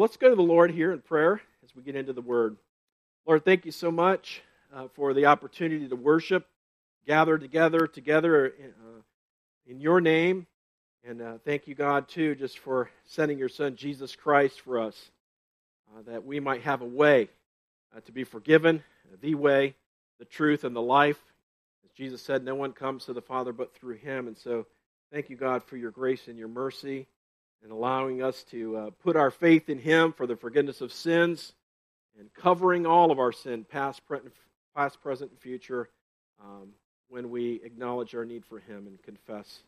Well, let's go to the Lord here in prayer as we get into the Word. Lord, thank you so much uh, for the opportunity to worship, gather together, together in, uh, in your name. And uh, thank you, God, too, just for sending your Son, Jesus Christ, for us, uh, that we might have a way uh, to be forgiven, the way, the truth, and the life. As Jesus said, no one comes to the Father but through him. And so thank you, God, for your grace and your mercy and allowing us to uh, put our faith in Him for the forgiveness of sins and covering all of our sin, past, past present, and future, um, when we acknowledge our need for Him and confess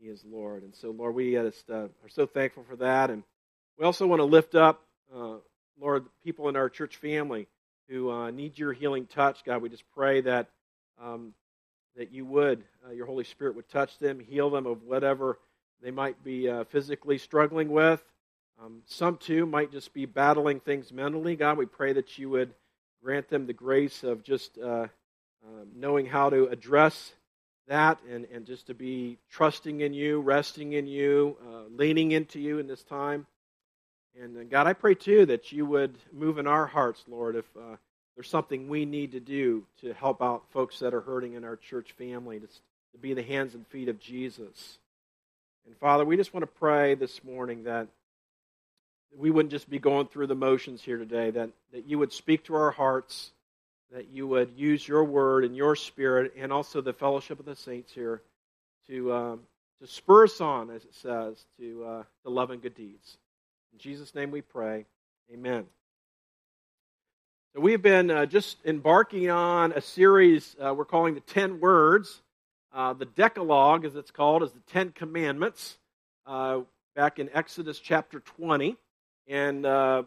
He is Lord. And so, Lord, we just, uh, are so thankful for that. And we also want to lift up, uh, Lord, people in our church family who uh, need your healing touch. God, we just pray that. Um, that you would, uh, your Holy Spirit would touch them, heal them of whatever they might be uh, physically struggling with. Um, some, too, might just be battling things mentally. God, we pray that you would grant them the grace of just uh, uh, knowing how to address that and, and just to be trusting in you, resting in you, uh, leaning into you in this time. And uh, God, I pray, too, that you would move in our hearts, Lord, if uh, there's something we need to do to help out folks that are hurting in our church family, to, to be the hands and feet of Jesus. And Father, we just want to pray this morning that we wouldn't just be going through the motions here today, that, that you would speak to our hearts, that you would use your word and your spirit, and also the fellowship of the saints here to, um, to spur us on, as it says, to, uh, to love and good deeds. In Jesus' name we pray. Amen. So we've been uh, just embarking on a series uh, we're calling the 10 Words. Uh, the Decalogue, as it's called, is the Ten Commandments, uh, back in Exodus chapter 20. And uh,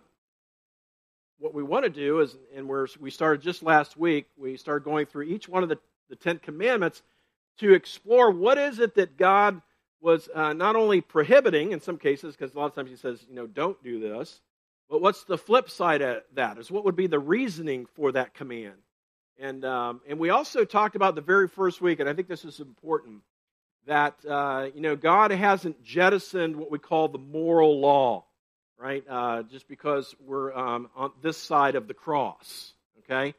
what we want to do is, and we're, we started just last week, we started going through each one of the, the Ten Commandments to explore what is it that God was uh, not only prohibiting in some cases, because a lot of times He says, you know, don't do this, but what's the flip side of that? Is what would be the reasoning for that command? And, um, and we also talked about the very first week, and I think this is important, that, uh, you know, God hasn't jettisoned what we call the moral law, right? Uh, just because we're um, on this side of the cross, okay?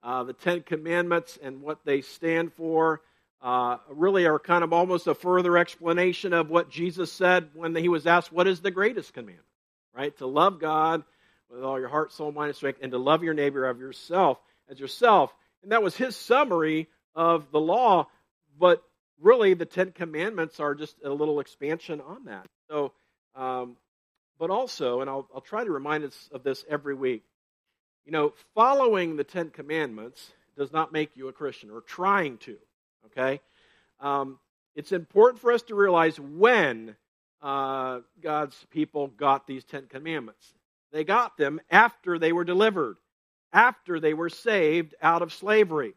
Uh, the Ten Commandments and what they stand for uh, really are kind of almost a further explanation of what Jesus said when he was asked, What is the greatest commandment? Right? To love God with all your heart, soul, mind, and strength, and to love your neighbor of yourself as yourself. And that was his summary of the law. But really, the Ten Commandments are just a little expansion on that. So, um, but also, and I'll, I'll try to remind us of this every week, you know, following the Ten Commandments does not make you a Christian, or trying to, okay? Um, it's important for us to realize when uh, God's people got these Ten Commandments. They got them after they were delivered after they were saved out of slavery.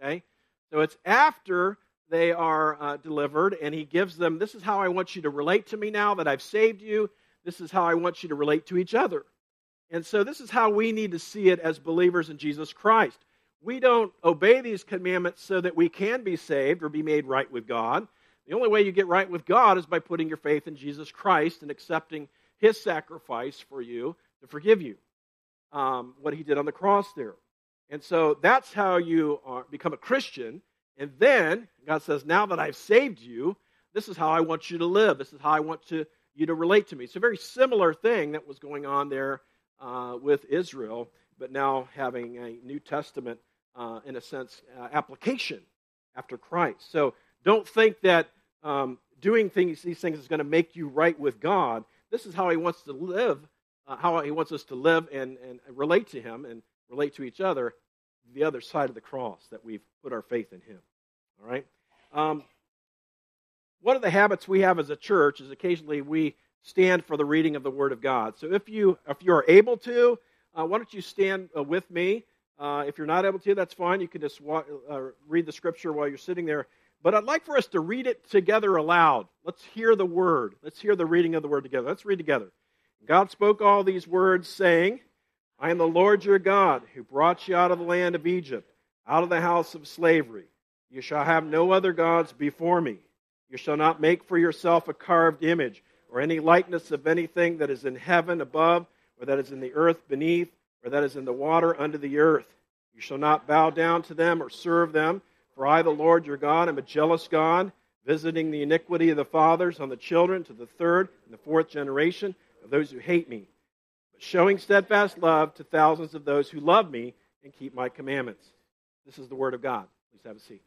Okay? So it's after they are uh, delivered, and he gives them this is how I want you to relate to me now that I've saved you. This is how I want you to relate to each other. And so this is how we need to see it as believers in Jesus Christ. We don't obey these commandments so that we can be saved or be made right with God. The only way you get right with God is by putting your faith in Jesus Christ and accepting his sacrifice for you to forgive you um, what he did on the cross there. And so that's how you are, become a Christian. And then God says, Now that I've saved you, this is how I want you to live. This is how I want to, you to relate to me. It's a very similar thing that was going on there uh, with Israel, but now having a New Testament, uh, in a sense, uh, application after Christ. So don't think that um, doing things, these things is going to make you right with God. This is how He wants to live uh, how he wants us to live and, and relate to him and relate to each other, the other side of the cross, that we've put our faith in him. All right? Um, one of the habits we have as a church is occasionally we stand for the reading of the Word of God. So if you if you are able to, uh, why don't you stand uh, with me? Uh, if you're not able to, that's fine. You can just wa- uh, read the Scripture while you're sitting there. But I'd like for us to read it together aloud. Let's hear the Word. Let's hear the reading of the Word together. Let's read together. God spoke all these words, saying, I am the Lord your God, who brought you out of the land of Egypt, out of the house of slavery. You shall have no other gods before me. You shall not make for yourself a carved image, or any likeness of anything that is in heaven above, or that is in the earth beneath, or that is in the water under the earth. You shall not bow down to them or serve them, for I, the Lord your God, am a jealous God, visiting the iniquity of the fathers on the children to the third and the fourth generation of those who hate me, but showing steadfast love to thousands of those who love me and keep my commandments. This is the word of God. Please have a seat.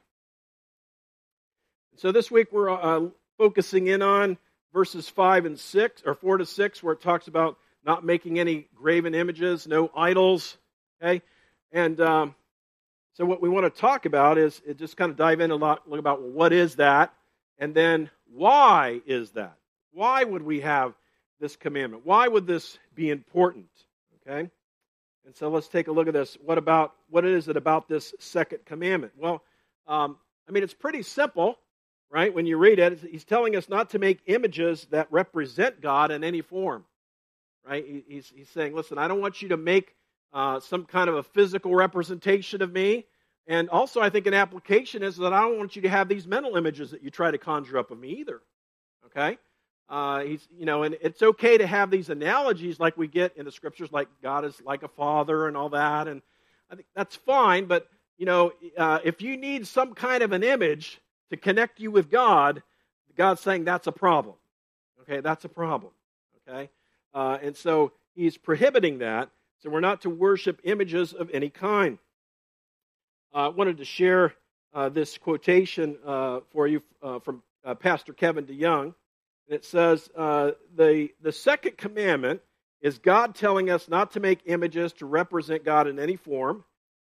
So this week we're uh, focusing in on verses 5 and 6, or 4 to 6, where it talks about not making any graven images, no idols. Okay? And um, so what we want to talk about is it just kind of dive in a lot, look about well, what is that, and then why is that? Why would we have this commandment? Why would this be important? Okay? And so let's take a look at this. What about what is it about this second commandment? Well, um, I mean, it's pretty simple right? When you read it, he's telling us not to make images that represent God in any form, right? He's, he's saying, listen, I don't want you to make uh, some kind of a physical representation of me. And also, I think an application is that I don't want you to have these mental images that you try to conjure up of me either. Okay? Uh, he's, you know, and it's okay to have these analogies like we get in the scriptures, like God is like a father and all that. And I think that's fine. But, you know, uh, if you need some kind of an image to connect you with God, God's saying that's a problem. Okay, that's a problem. Okay? Uh, and so he's prohibiting that. So we're not to worship images of any kind. Uh, I wanted to share uh, this quotation uh, for you from Pastor Kevin DeYoung. It says, the, the second commandment is God telling us not to make images to represent God in any form.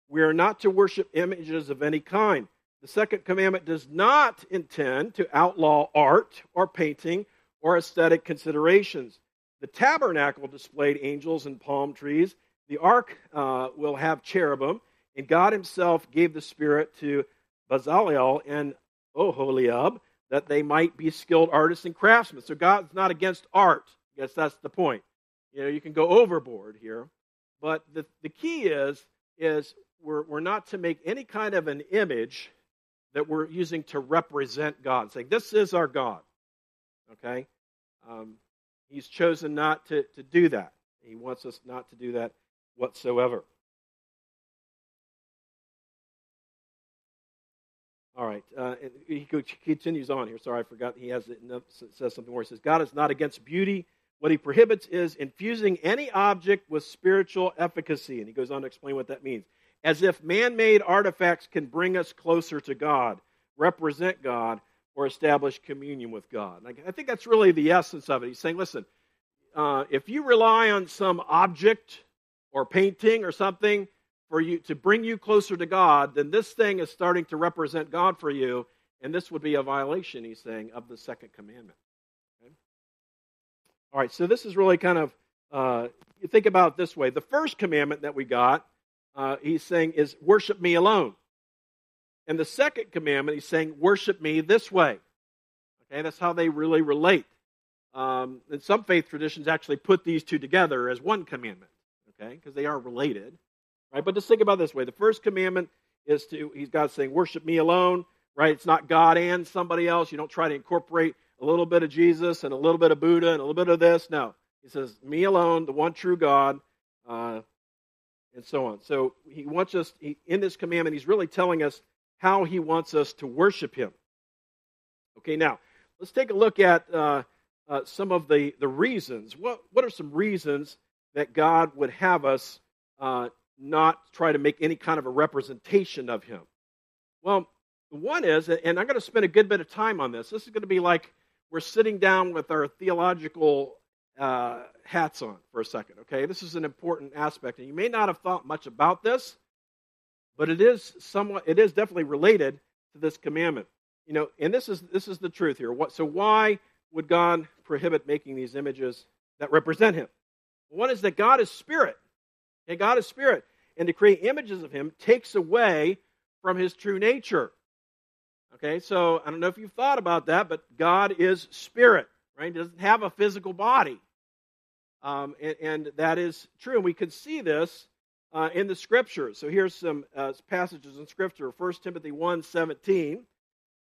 We are not to worship images of any kind. The second commandment does not intend to outlaw art or painting or aesthetic considerations. The tabernacle displayed angels and palm trees. The ark uh, will have cherubim, and God Himself gave the Spirit to Bezalel and Oholiab that they might be skilled artists and craftsmen. So God's not against art. I guess that's the point. You know, you can go overboard here, but the, the key is is we're, we're not to make any kind of an image that we're using to represent God, saying, This is our God. Okay? Um, he's chosen not to, to do that. He wants us not to do that whatsoever. All right. Uh, he continues on here. Sorry, I forgot. He has says something more. He says, God is not against beauty. What he prohibits is infusing any object with spiritual efficacy. And he goes on to explain what that means as if man made artifacts can bring us closer to God, represent God, or establish communion with God. I think that's really the essence of it. He's saying, listen, uh, if you rely on some object or painting or something for you to bring you closer to God, then this thing is starting to represent God for you, and this would be a violation, he's saying, of the second commandment. Okay? All right, so this is really kind of, uh, you think about it this way. The first commandment that we got uh, he's saying is worship me alone. And the second commandment, he's saying worship me this way. Okay, that's how they really relate. Um, and some faith traditions actually put these two together as one commandment. Okay, because they are related. Right, but just think about this way: the first commandment is to he's God saying worship me alone. Right, it's not God and somebody else. You don't try to incorporate a little bit of Jesus and a little bit of Buddha and a little bit of this. No, he says me alone, the one true God. Uh, and so on. So he wants us, he, in this commandment, he's really telling us how he wants us to worship him. Okay, now, let's take a look at uh, uh, some of the, the reasons. What, what are some reasons that God would have us uh, not try to make any kind of a representation of him? Well, the one is, and I'm going to spend a good bit of time on this. This is going to be like we're sitting down with our theological uh, hats on for a second, okay? This is an important aspect, and you may not have thought much about this, but it is somewhat, it is definitely related to this commandment. You know, and this is this is the truth here. What, so why would God prohibit making these images that represent Him? One is that God is spirit. Okay, God is spirit, and to create images of Him takes away from His true nature. Okay, so I don't know if you've thought about that, but God is spirit, right? He doesn't have a physical body. Um, and, and, that is true. And we can see this uh, in the scriptures. So here's some uh, passages in scripture. 1 Timothy 1 17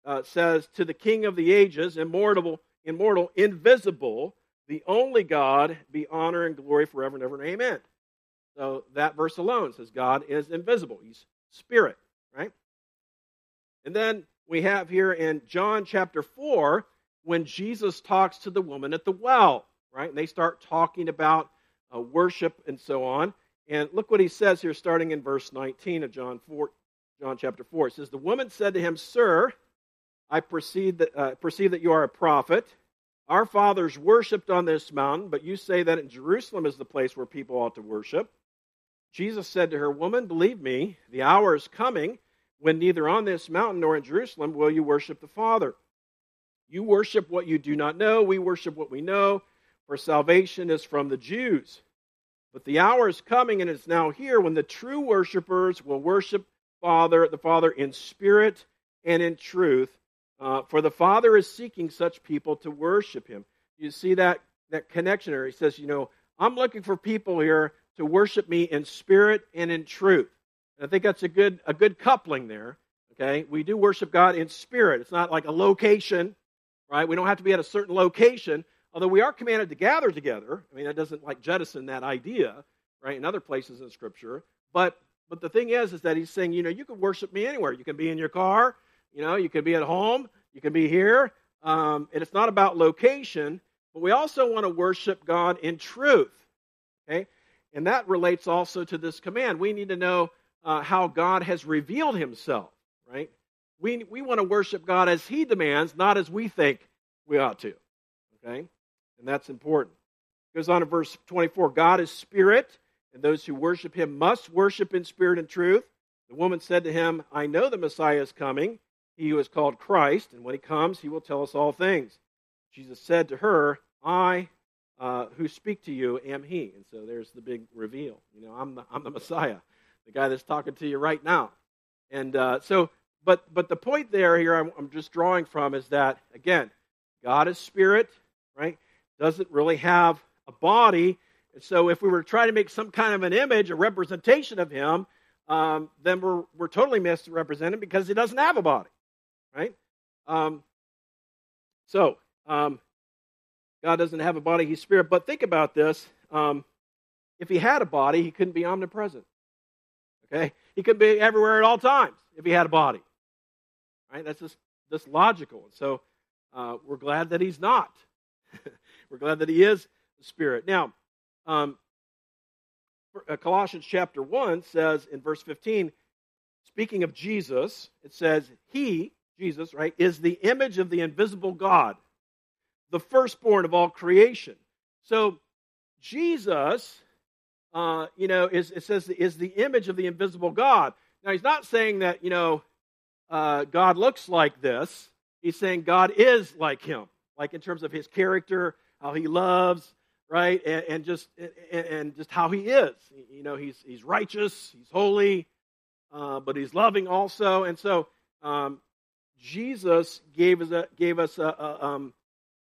uh, says, To the King of the ages, immortal, immortal, invisible, the only God, be honor and glory forever and ever. Amen. So that verse alone says God is invisible. He's spirit, right? And then we have here in John chapter 4 when Jesus talks to the woman at the well, right? And they start talking about uh, worship and so on. And look what he says here, starting in verse 19 of John 4, John chapter 4. It says, The woman said to him, Sir, I perceive that, uh, perceive that you are a prophet. Our fathers worshipped on this mountain, but you say that in Jerusalem is the place where people ought to worship. Jesus said to her, Woman, believe me, the hour is coming when neither on this mountain nor in Jerusalem will you worship the Father. You worship what you do not know, we worship what we know, for salvation is from the Jews. But the hour is coming and it's now here when the true worshipers will worship Father, the Father in spirit and in truth. Uh, for the Father is seeking such people to worship Him. You see that, that connection there. He says, you know, I'm looking for people here to worship me in spirit and in truth. And I think that's a good, a good coupling there. Okay? We do worship God in spirit. It's not like a location, right? We don't have to be at a certain location, although we are commanded to gather together. I mean, that doesn't like jettison that idea, right, in other places in Scripture. But but the thing is, is that he's saying, you know, you can worship me anywhere. You can be in your car, you know, you can be at home, you can be here. Um, and it's not about location, but we also want to worship God in truth. Okay? And that relates also to this command. We need to know uh, how God has revealed himself, right? We, we want to worship God as he demands, not as we think we ought to. Okay? And that's important. It goes on to verse 24 God is spirit, and those who worship him must worship in spirit and truth. The woman said to him, I know the Messiah is coming he who is called Christ, and when he comes, he will tell us all things. Jesus said to her, I uh, who speak to you am he. And so there's the big reveal. You know, I'm the, I'm the Messiah, the guy that's talking to you right now. And uh, so, but, but the point there here I'm, I'm just drawing from is that, again, God is spirit, right? Doesn't really have a body. And so if we were trying to make some kind of an image, a representation of him, um, then we're, we're totally misrepresented because he doesn't have a body right? Um, so, um, God doesn't have a body, He's spirit. But think about this. Um, if He had a body, He couldn't be omnipresent. Okay? He could be everywhere at all times if He had a body. Right? That's just, just logical. So, uh, we're glad that He's not. we're glad that He is the Spirit. Now, um, uh, Colossians chapter 1 says in verse 15, speaking of Jesus, it says, He, Jesus, right, is the image of the invisible God, the firstborn of all creation. So Jesus, uh, you know, is it says is the image of the invisible God. Now he's not saying that you know uh, God looks like this. He's saying God is like him, like in terms of his character, how he loves, right, and, and just and, and, just how he is. You know, he's he's righteous, he's holy, uh, but he's loving also, and so um, Jesus gave us a, gave us a, a, um,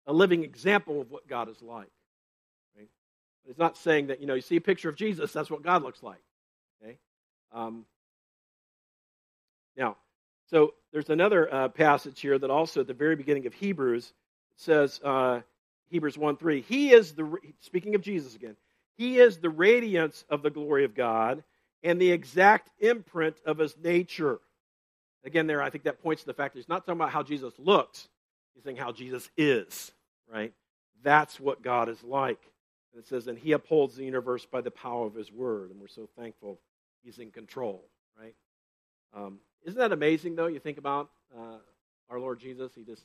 a living example of what God is like. Right? It's not saying that, you know, you see a picture of Jesus, that's what God looks like. Okay? Um, now, so there's another uh, passage here that also at the very beginning of Hebrews says, uh, Hebrews 1 3, He is the, speaking of Jesus again, He is the radiance of the glory of God and the exact imprint of His nature Again, there, I think that points to the fact that he's not talking about how Jesus looks, he's saying how Jesus is, right? That's what God is like. And it says, and he upholds the universe by the power of his word. And we're so thankful he's in control, right? Um, isn't that amazing, though? You think about uh, our Lord Jesus, he just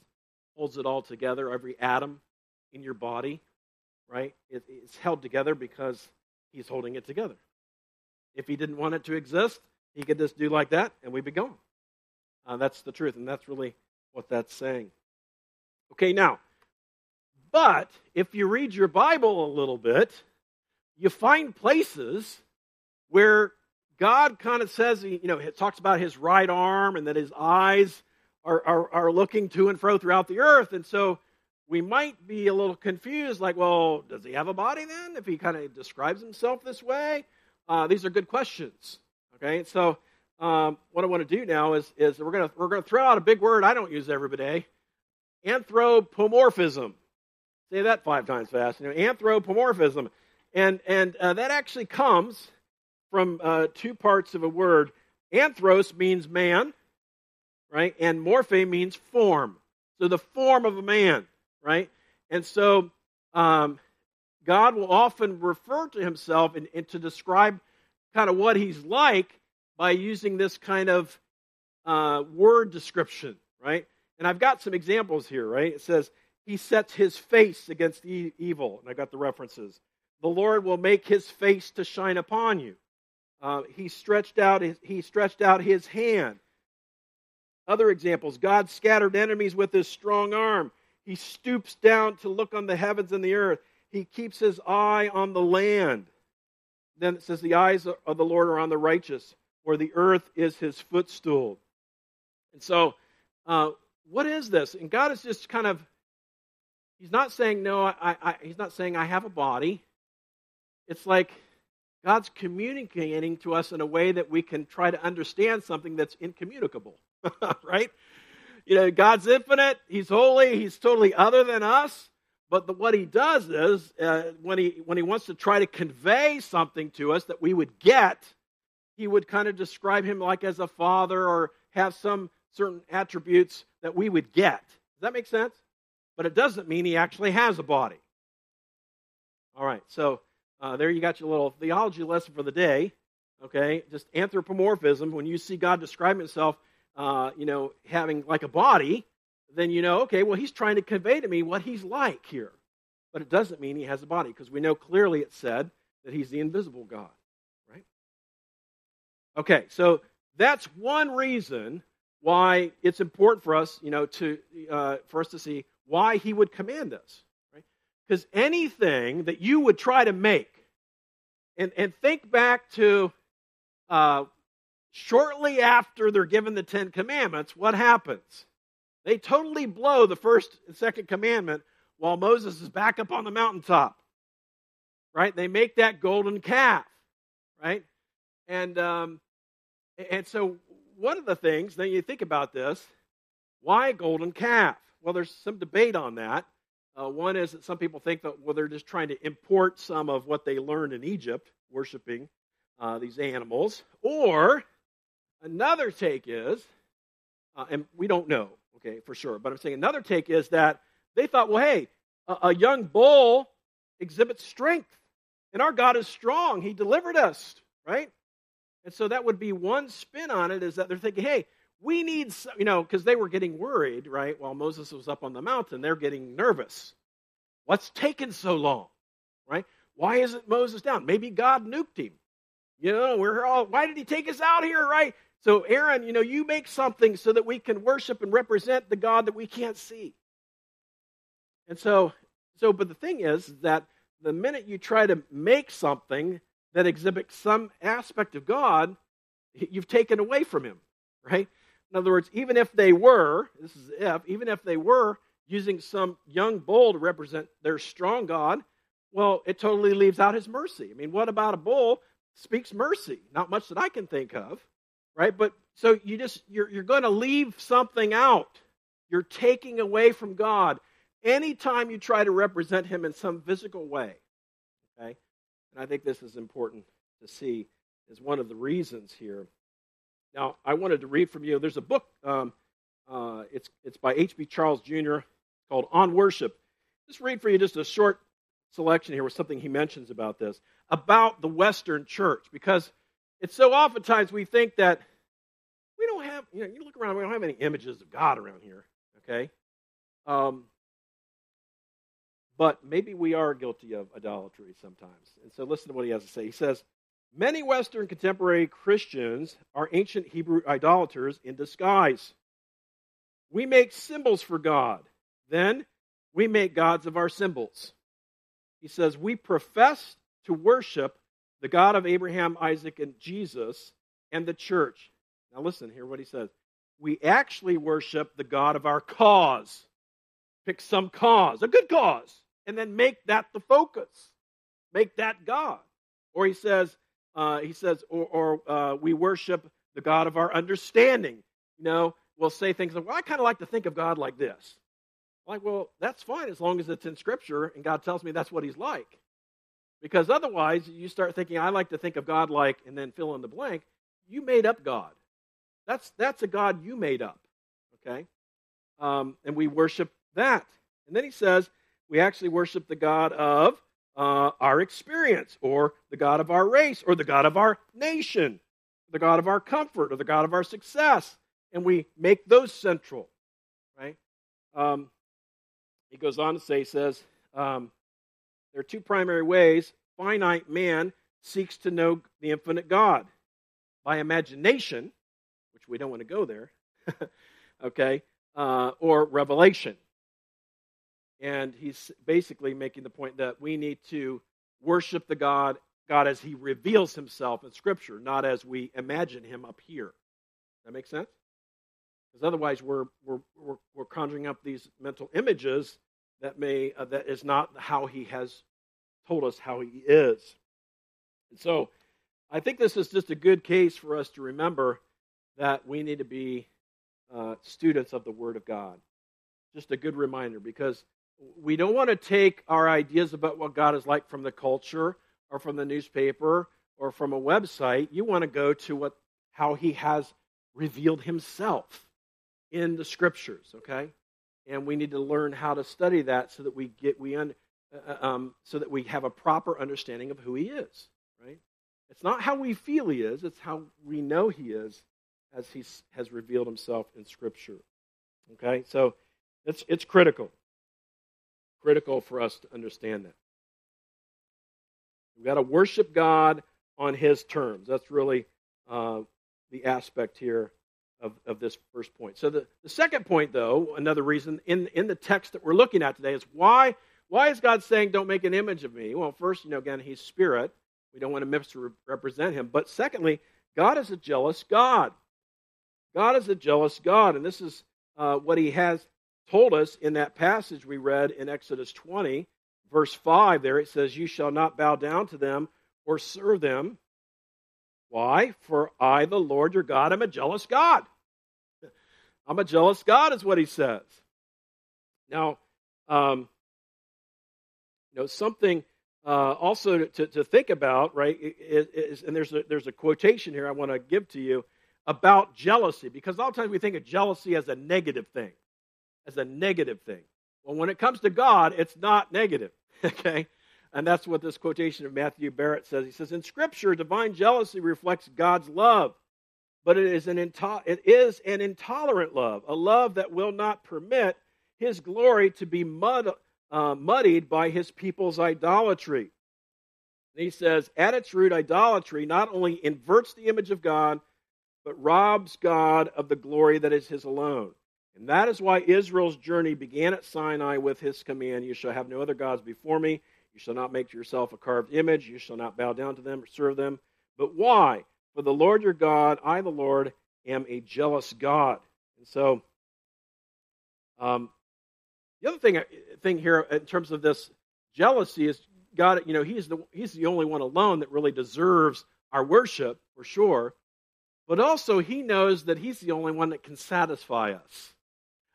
holds it all together, every atom in your body, right? It, it's held together because he's holding it together. If he didn't want it to exist, he could just do like that and we'd be gone. Uh, that's the truth, and that's really what that's saying. Okay, now, but if you read your Bible a little bit, you find places where God kind of says, you know, it talks about his right arm and that his eyes are, are, are looking to and fro throughout the earth. And so we might be a little confused, like, well, does he have a body then if he kind of describes himself this way? Uh, these are good questions. Okay, so um, what I want to do now is, is we're going we're gonna throw out a big word I don't use every day anthropomorphism. Say that five times fast. You know, anthropomorphism. And, and uh, that actually comes from uh, two parts of a word. Anthros means man, right? And morphe means form. So the form of a man, right? And so um, God will often refer to himself and, and, to describe kind of what he's like by using this kind of uh, word description, right? And I've got some examples here, right? It says, He sets his face against e- evil. And I got the references. The Lord will make his face to shine upon you. Uh, he stretched out his, he stretched out his hand. Other examples God scattered enemies with his strong arm. He stoops down to look on the heavens and the earth. He keeps his eye on the land. Then it says, The eyes of the Lord are on the righteous, where the earth is his footstool. And so, uh, what is this? And God is just kind of, He's not saying, No, I, I, He's not saying, I have a body. It's like God's communicating to us in a way that we can try to understand something that's incommunicable, right? You know, God's infinite, He's holy, He's totally other than us. But the, what He does is, uh, when, he, when He wants to try to convey something to us that we would get, He would kind of describe Him like as a father or have some certain attributes that we would get. Does that make sense? But it doesn't mean He actually has a body. All right, so uh, there you got your little theology lesson for the day. Okay, just anthropomorphism. When you see God describe Himself, uh, you know, having like a body, then you know, okay, well, He's trying to convey to me what He's like here. But it doesn't mean He has a body because we know clearly it said that He's the invisible God, right? Okay, so that's one reason why it's important for us, you know, to uh, for us to see why He would command us. Because anything that you would try to make, and, and think back to uh, shortly after they're given the Ten Commandments, what happens? They totally blow the first and second commandment while Moses is back up on the mountaintop. Right? They make that golden calf. Right? And um, and so one of the things, then you think about this, why a golden calf? Well, there's some debate on that. Uh, one is that some people think that well, they're just trying to import some of what they learned in Egypt, worshiping uh, these animals. Or another take is, uh, and we don't know, okay, for sure, but I'm saying another take is that they thought, well, hey, a, a young bull exhibits strength, and our God is strong. He delivered us, right? And so that would be one spin on it is that they're thinking, hey, we need, you know, because they were getting worried, right? While Moses was up on the mountain, they're getting nervous. What's taken so long, right? Why isn't Moses down? Maybe God nuked him. You know, we're all, why did he take us out here, right? So, Aaron, you know, you make something so that we can worship and represent the God that we can't see. And so, so, but the thing is that the minute you try to make something that exhibits some aspect of God, you've taken away from him, right? In other words, even if they were, this is if, even if they were using some young bull to represent their strong God, well, it totally leaves out his mercy. I mean, what about a bull speaks mercy? Not much that I can think of, right? But so you just you're you're going to leave something out. You're taking away from God anytime you try to represent him in some physical way. Okay? And I think this is important to see as one of the reasons here now, I wanted to read from you. There's a book. Um, uh, it's it's by H.B. Charles Jr. called On Worship. Just read for you just a short selection here with something he mentions about this about the Western Church because it's so oftentimes we think that we don't have. You know, you look around, we don't have any images of God around here. Okay. Um, but maybe we are guilty of idolatry sometimes. And so listen to what he has to say. He says, Many Western contemporary Christians are ancient Hebrew idolaters in disguise. We make symbols for God. Then we make gods of our symbols. He says, We profess to worship the God of Abraham, Isaac, and Jesus and the church. Now listen, hear what he says. We actually worship the God of our cause. Pick some cause, a good cause, and then make that the focus. Make that God. Or he says, uh, he says, or, or uh, we worship the God of our understanding. You know, we'll say things like, well, I kind of like to think of God like this. Like, well, that's fine as long as it's in Scripture and God tells me that's what He's like. Because otherwise, you start thinking, I like to think of God like, and then fill in the blank. You made up God. That's, that's a God you made up. Okay? Um, and we worship that. And then he says, we actually worship the God of uh, our experience, or the God of our race, or the God of our nation, the God of our comfort, or the God of our success. And we make those central. Right? Um, he goes on to say, he says, um, there are two primary ways finite man seeks to know the infinite God by imagination, which we don't want to go there, okay, uh, or revelation. And he's basically making the point that we need to worship the God, God as he reveals himself in Scripture, not as we imagine him up here. That makes sense? Because otherwise, we're, we're, we're, we're, conjuring up these mental images that may uh, that is not how he has told us how he is. And so, I think this is just a good case for us to remember that we need to be uh, students of the Word of God. Just a good reminder because we don't want to take our ideas about what God is like from the culture or from the newspaper or from a website. You want to go to what how He has revealed Himself in the Scriptures. Okay, and we need to learn how to study that so that we get we un, uh, uh, um, so that we have a proper understanding of who he is right it's not how we feel he is it's how we know he is as he has revealed himself in scripture okay so it's it's critical critical for us to understand that we've got to worship god on his terms that's really uh, the aspect here of, of this first point. So the, the second point, though, another reason in, in the text that we're looking at today is why, why is God saying, don't make an image of me? Well, first, you know, again, he's spirit. We don't want to misrepresent him. But secondly, God is a jealous God. God is a jealous God. And this is uh, what he has told us in that passage we read in Exodus 20, verse 5 there. It says, You shall not bow down to them or serve them why? For I, the Lord your God, am a jealous God. I'm a jealous God, is what he says. Now, um, you know, something uh, also to, to, think about, right? Is, and there's a, there's a quotation here I want to give to you about jealousy, because a lot of times we think of jealousy as a negative thing, as a negative thing. Well, when it comes to God, it's not negative, okay? And that's what this quotation of Matthew Barrett says. He says, In Scripture, divine jealousy reflects God's love, but it is, an into- it is an intolerant love, a love that will not permit his glory to be mud- uh, muddied by his people's idolatry. And he says, At its root, idolatry not only inverts the image of God, but robs God of the glory that is his alone. And that is why Israel's journey began at Sinai with his command You shall have no other gods before me. You shall not make to yourself a carved image. You shall not bow down to them or serve them. But why? For the Lord your God, I, the Lord, am a jealous God. And so, um, the other thing, uh, thing here in terms of this jealousy is God, you know, he's the, he's the only one alone that really deserves our worship, for sure. But also, he knows that he's the only one that can satisfy us.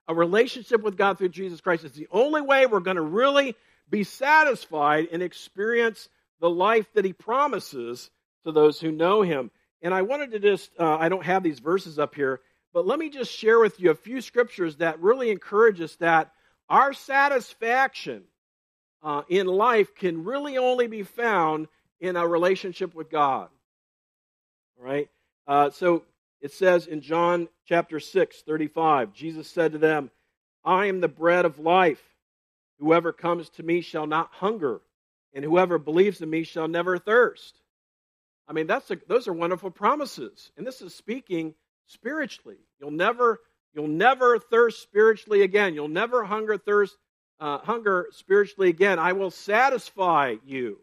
A relationship with God through Jesus Christ is the only way we're going to really be satisfied and experience the life that he promises to those who know him. And I wanted to just, uh, I don't have these verses up here, but let me just share with you a few scriptures that really encourage us that our satisfaction uh, in life can really only be found in a relationship with God. All right? Uh, so it says in John chapter 6, 35, Jesus said to them, I am the bread of life. Whoever comes to me shall not hunger, and whoever believes in me shall never thirst. I mean, that's a, those are wonderful promises. And this is speaking spiritually. You'll never you'll never thirst spiritually again. You'll never hunger thirst uh, hunger spiritually again. I will satisfy you,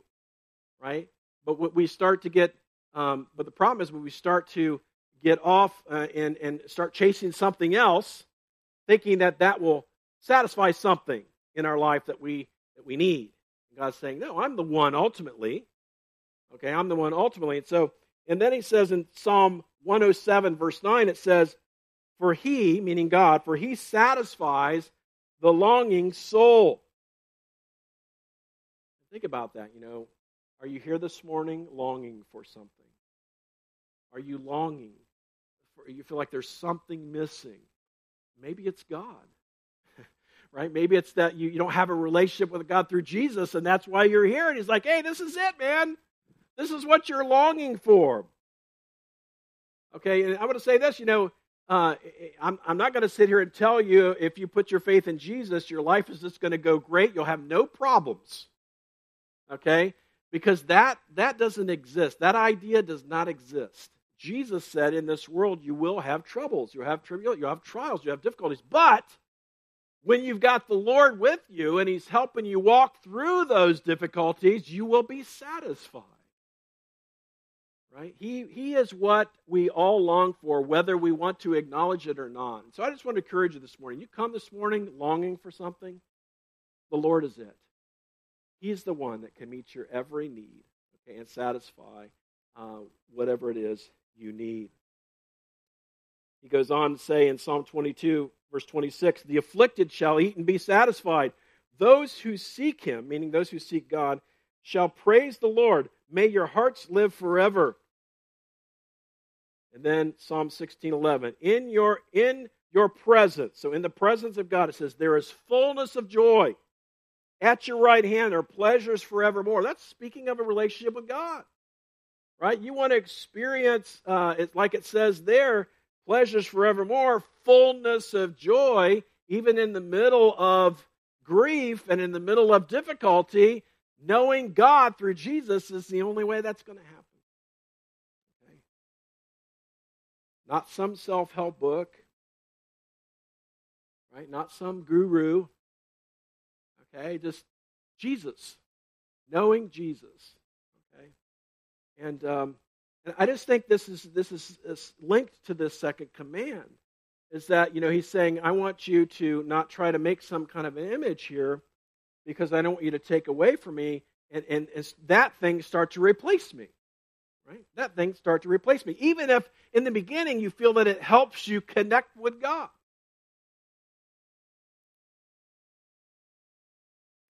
right? But what we start to get, um, but the problem is when we start to get off uh, and and start chasing something else, thinking that that will satisfy something in our life that we that we need. And God's saying, No, I'm the one ultimately. Okay, I'm the one ultimately. And so, and then he says in Psalm 107, verse 9, it says, For he, meaning God, for he satisfies the longing soul. Think about that, you know. Are you here this morning longing for something? Are you longing? For, you feel like there's something missing. Maybe it's God. right? Maybe it's that you, you don't have a relationship with God through Jesus, and that's why you're here. And He's like, hey, this is it, man. This is what you're longing for. Okay, and I want to say this, you know, uh, I'm, I'm not going to sit here and tell you if you put your faith in Jesus, your life is just going to go great. You'll have no problems. Okay? Because that, that doesn't exist. That idea does not exist. Jesus said, in this world, you will have troubles. You'll have trivial, you'll have trials, you have difficulties. But when you've got the Lord with you and He's helping you walk through those difficulties, you will be satisfied. Right? He, he is what we all long for, whether we want to acknowledge it or not. So I just want to encourage you this morning. You come this morning longing for something, the Lord is it. He's the one that can meet your every need okay, and satisfy uh, whatever it is you need. He goes on to say in Psalm 22, verse 26, The afflicted shall eat and be satisfied. Those who seek him, meaning those who seek God, shall praise the Lord. May your hearts live forever. And then Psalm 16:11, in your in your presence. So in the presence of God it says there is fullness of joy. At your right hand are pleasures forevermore. That's speaking of a relationship with God. Right? You want to experience uh, it like it says there, pleasures forevermore, fullness of joy even in the middle of grief and in the middle of difficulty, knowing God through Jesus is the only way that's going to happen. Not some self help book, right? Not some guru. Okay, just Jesus, knowing Jesus. Okay, and um, and I just think this is this is, linked to this second command. Is that you know he's saying I want you to not try to make some kind of an image here, because I don't want you to take away from me, and and, and that thing start to replace me. Right? That thing start to replace me. Even if in the beginning you feel that it helps you connect with God.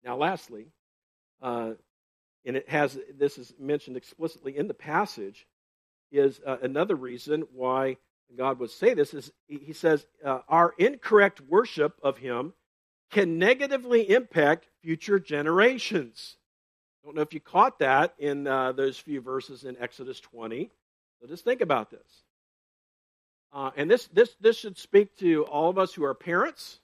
Now, lastly, uh, and it has this is mentioned explicitly in the passage, is uh, another reason why God would say this is He says uh, our incorrect worship of Him can negatively impact future generations. I don't know if you caught that in uh, those few verses in Exodus 20. So just think about this. Uh, and this, this, this should speak to all of us who are parents.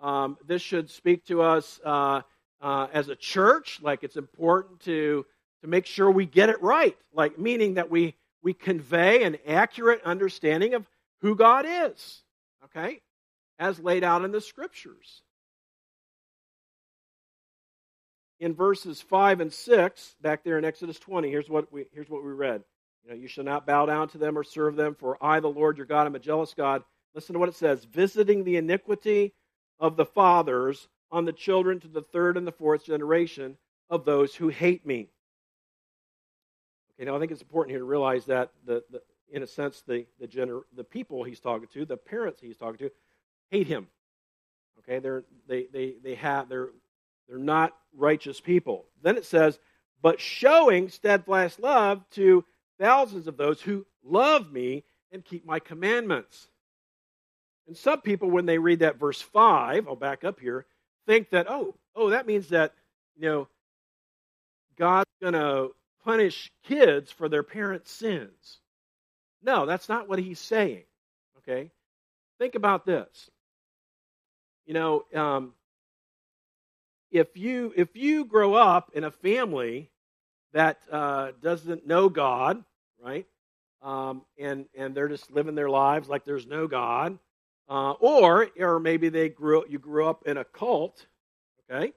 Um, this should speak to us uh, uh, as a church. Like it's important to, to make sure we get it right. Like meaning that we, we convey an accurate understanding of who God is. Okay? As laid out in the scriptures in verses 5 and 6, back there in Exodus 20, here's what we, here's what we read. You know, you shall not bow down to them or serve them, for I, the Lord your God, am a jealous God. Listen to what it says visiting the iniquity of the fathers on the children to the third and the fourth generation of those who hate me. Okay, now I think it's important here to realize that, the, the in a sense, the, the, gener- the people he's talking to, the parents he's talking to, hate him. Okay, they're, they, they, they have, they're they're not righteous people. Then it says, but showing steadfast love to thousands of those who love me and keep my commandments. And some people, when they read that verse 5, I'll back up here, think that, oh, oh, that means that, you know, God's going to punish kids for their parents' sins. No, that's not what he's saying. Okay? Think about this. You know, um, if you if you grow up in a family that uh, doesn't know God, right, um, and and they're just living their lives like there's no God, uh, or or maybe they grew you grew up in a cult, okay,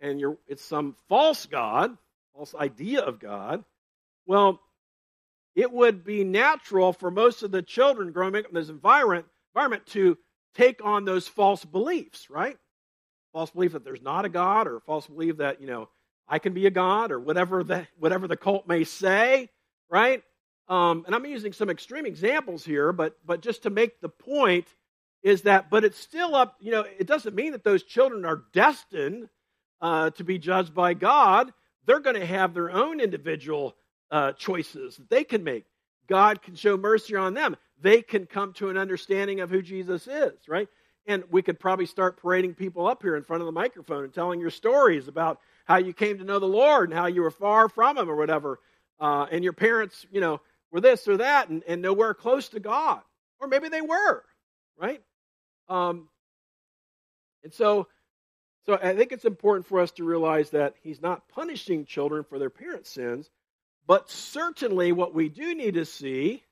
and you're it's some false God, false idea of God. Well, it would be natural for most of the children growing up in this environment environment to take on those false beliefs, right? false belief that there's not a God, or false belief that, you know, I can be a God, or whatever the, whatever the cult may say, right? Um, and I'm using some extreme examples here, but, but just to make the point is that, but it's still up, you know, it doesn't mean that those children are destined uh, to be judged by God. They're going to have their own individual uh, choices that they can make. God can show mercy on them. They can come to an understanding of who Jesus is, right? And we could probably start parading people up here in front of the microphone and telling your stories about how you came to know the Lord and how you were far from Him or whatever. Uh, and your parents, you know, were this or that and, and nowhere close to God. Or maybe they were, right? Um, and so, so I think it's important for us to realize that He's not punishing children for their parents' sins, but certainly what we do need to see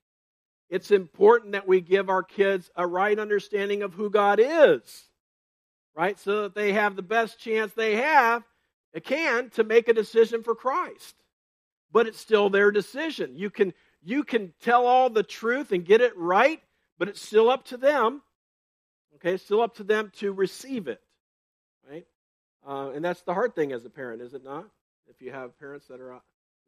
it's important that we give our kids a right understanding of who God is, right? So that they have the best chance they have, they can, to make a decision for Christ. But it's still their decision. You can, you can tell all the truth and get it right, but it's still up to them. Okay, it's still up to them to receive it, right? Uh, and that's the hard thing as a parent, is it not? If you have parents that are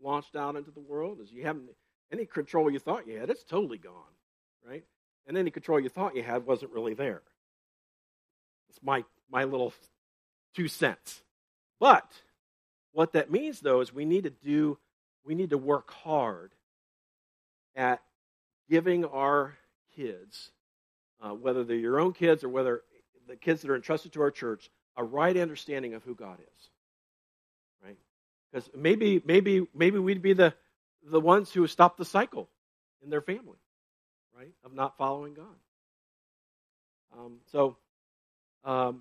launched out into the world, is you haven't any control you thought you had, it's totally gone, right? And any control you thought you had wasn't really there. It's my, my little two cents. But what that means, though, is we need to do, we need to work hard at giving our kids, uh, whether they're your own kids or whether the kids that are entrusted to our church, a right understanding of who God is. Right? Because maybe, maybe, maybe we'd be the the ones who stop the cycle in their family, right, of not following God. Um, so, um,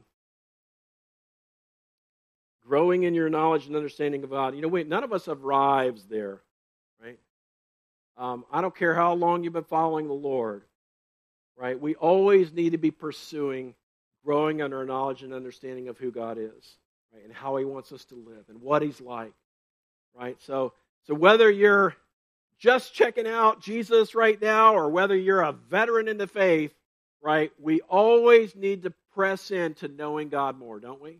growing in your knowledge and understanding of God. You know, wait, none of us have arrived there, right? Um, I don't care how long you've been following the Lord, right? We always need to be pursuing growing in our knowledge and understanding of who God is, right, and how He wants us to live and what He's like, right? So so whether you're just checking out Jesus right now or whether you're a veteran in the faith, right, we always need to press into knowing God more, don't we?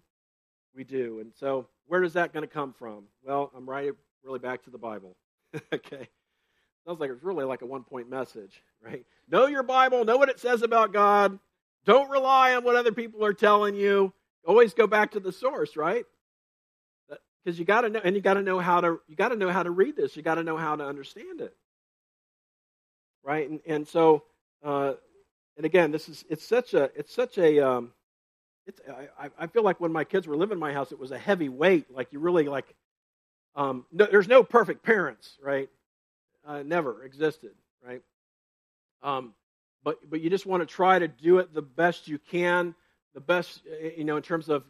We do. And so where is that going to come from? Well, I'm right really back to the Bible. okay. Sounds like it's really like a one point message, right? Know your Bible, know what it says about God. Don't rely on what other people are telling you. Always go back to the source, right? because you got to know and you got to know how to you got to know how to read this you got to know how to understand it right and, and so uh, and again this is it's such a it's such a um, it's I, I feel like when my kids were living in my house it was a heavy weight like you really like um, no, there's no perfect parents right uh, never existed right um, but but you just want to try to do it the best you can the best you know in terms of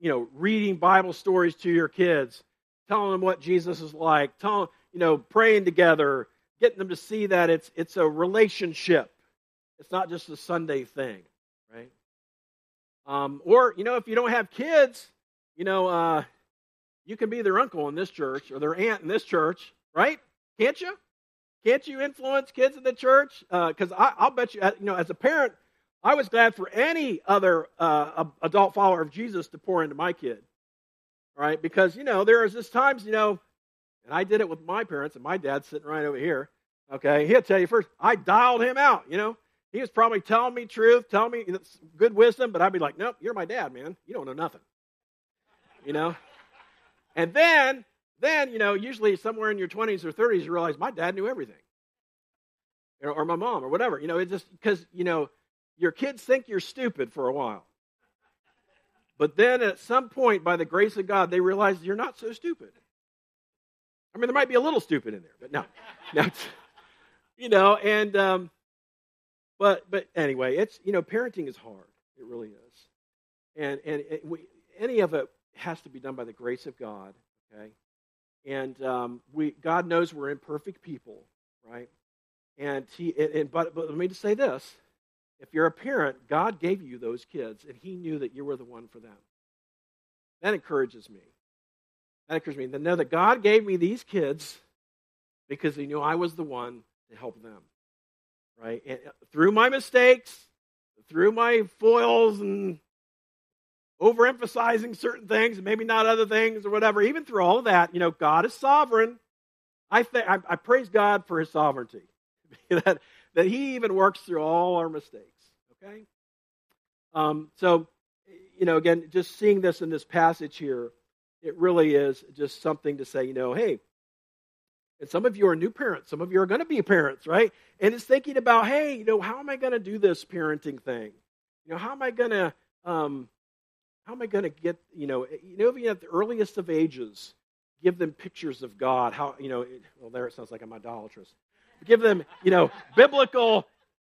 you know, reading Bible stories to your kids, telling them what Jesus is like, telling, you know, praying together, getting them to see that it's it's a relationship. It's not just a Sunday thing, right? Um, or you know, if you don't have kids, you know, uh, you can be their uncle in this church or their aunt in this church, right? Can't you? Can't you influence kids in the church? Because uh, I'll bet you, you know, as a parent, I was glad for any other uh, adult follower of Jesus to pour into my kid. Right? Because, you know, there is this times, you know, and I did it with my parents, and my dad's sitting right over here. Okay, he'll tell you first, I dialed him out, you know. He was probably telling me truth, telling me good wisdom, but I'd be like, nope, you're my dad, man. You don't know nothing. You know? And then, then, you know, usually somewhere in your 20s or 30s, you realize my dad knew everything. Or, or my mom, or whatever. You know, it just, because, you know, your kids think you're stupid for a while. But then at some point, by the grace of God, they realize you're not so stupid. I mean, there might be a little stupid in there, but no. no you know, and, um, but, but anyway, it's, you know, parenting is hard. It really is. And, and it, we, any of it has to be done by the grace of God, okay? And um, we, God knows we're imperfect people, right? And he, and, but, but let me just say this if you're a parent, God gave you those kids, and He knew that you were the one for them. That encourages me. That encourages me to know that God gave me these kids because He knew I was the one to help them. Right? And uh, through my mistakes, through my foils and overemphasizing certain things, and maybe not other things or whatever, even through all that, you know, God is sovereign. I, th- I, I praise God for His sovereignty. that, that He even works through all our mistakes. Okay? Um, so, you know, again, just seeing this in this passage here, it really is just something to say, you know, hey, and some of you are new parents, some of you are going to be parents, right? And it's thinking about, hey, you know, how am I going to do this parenting thing? You know, how am I going to, um, how am I going to get, you know, you know, even at the earliest of ages, give them pictures of God. How, you know, well, there it sounds like I'm idolatrous. Give them, you know, biblical,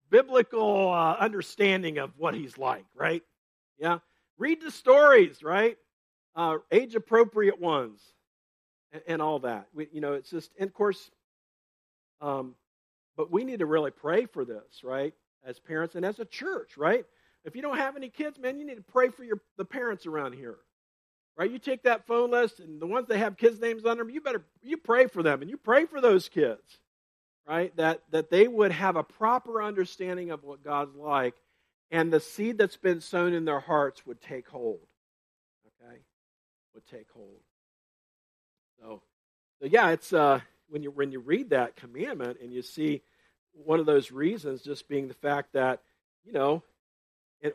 biblical uh, understanding of what He's like, right? Yeah, read the stories, right? Uh, age appropriate ones, and, and, all that. We, you know, it's just, and of course, um, but we need to really pray for this, right? As parents and as a church, right? If you don't have any kids, man, you need to pray for your the parents around here. Right? You take that phone list and the ones that have kids' names on them, you better you pray for them and you pray for those kids. Right? That that they would have a proper understanding of what God's like and the seed that's been sown in their hearts would take hold. Okay? Would take hold. So, so yeah, it's uh when you when you read that commandment and you see one of those reasons just being the fact that, you know,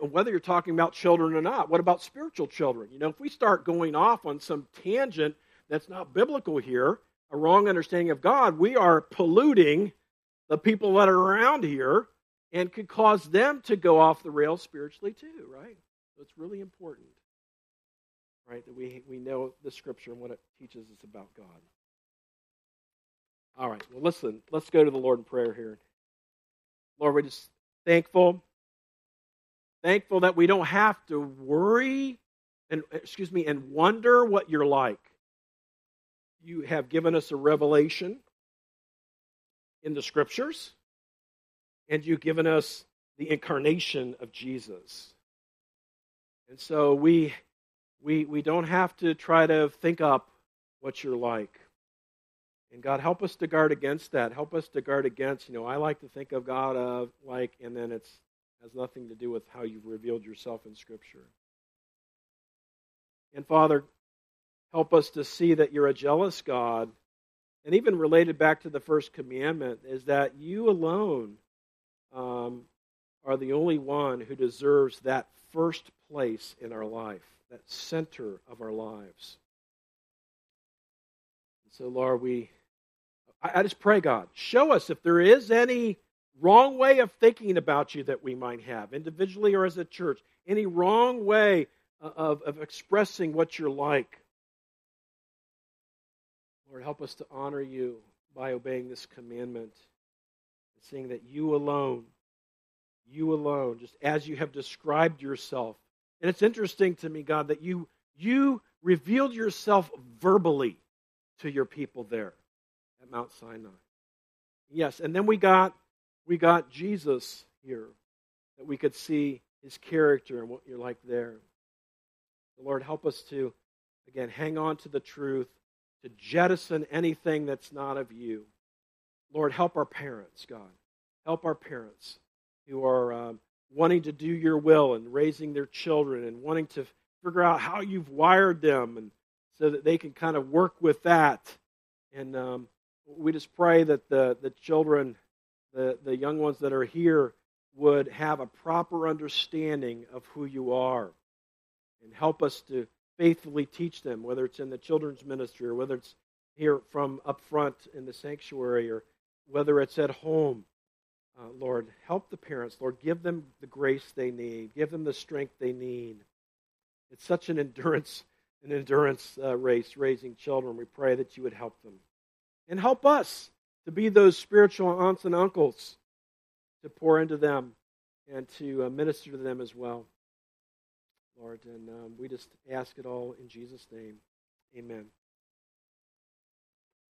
whether you're talking about children or not. What about spiritual children? You know, if we start going off on some tangent that's not biblical here, a wrong understanding of God, we are polluting the people that are around here and could cause them to go off the rails spiritually too, right? So it's really important, right, that we, we know the scripture and what it teaches us about God. All right, well, listen, let's go to the Lord in prayer here. Lord, we're just thankful Thankful that we don't have to worry and excuse me and wonder what you're like. You have given us a revelation in the scriptures, and you've given us the incarnation of Jesus. And so we we we don't have to try to think up what you're like. And God, help us to guard against that. Help us to guard against, you know, I like to think of God of like, and then it's has nothing to do with how you've revealed yourself in Scripture. And Father, help us to see that you're a jealous God. And even related back to the first commandment is that you alone um, are the only one who deserves that first place in our life, that center of our lives. And so, Lord, we, I, I just pray, God, show us if there is any wrong way of thinking about you that we might have, individually or as a church, any wrong way uh, of, of expressing what you're like. Lord, help us to honor you by obeying this commandment and seeing that you alone, you alone, just as you have described yourself. And it's interesting to me, God, that you you revealed yourself verbally to your people there at Mount Sinai. Yes, and then we got we got Jesus here, that we could see his character and what you're like there. The Lord, help us to, again, hang on to the truth, to jettison anything that's not of you. Lord, help our parents, God. Help our parents who are um, wanting to do your will and raising their children and wanting to figure out how you've wired them and so that they can kind of work with that. And um, we just pray that the, the children the, the young ones that are here would have a proper understanding of who you are and help us to faithfully teach them, whether it's in the children's ministry or whether it's here from up front in the sanctuary or whether it's at home. Uh, Lord, help the parents. Lord, give them the grace they need. Give them the strength they need. It's such an endurance, an endurance uh, race raising children. We pray that you would help them and help us to be those spiritual aunts and uncles, to pour into them and to uh, minister to them as well. Lord, and um, we just ask it all in Jesus' name. Amen.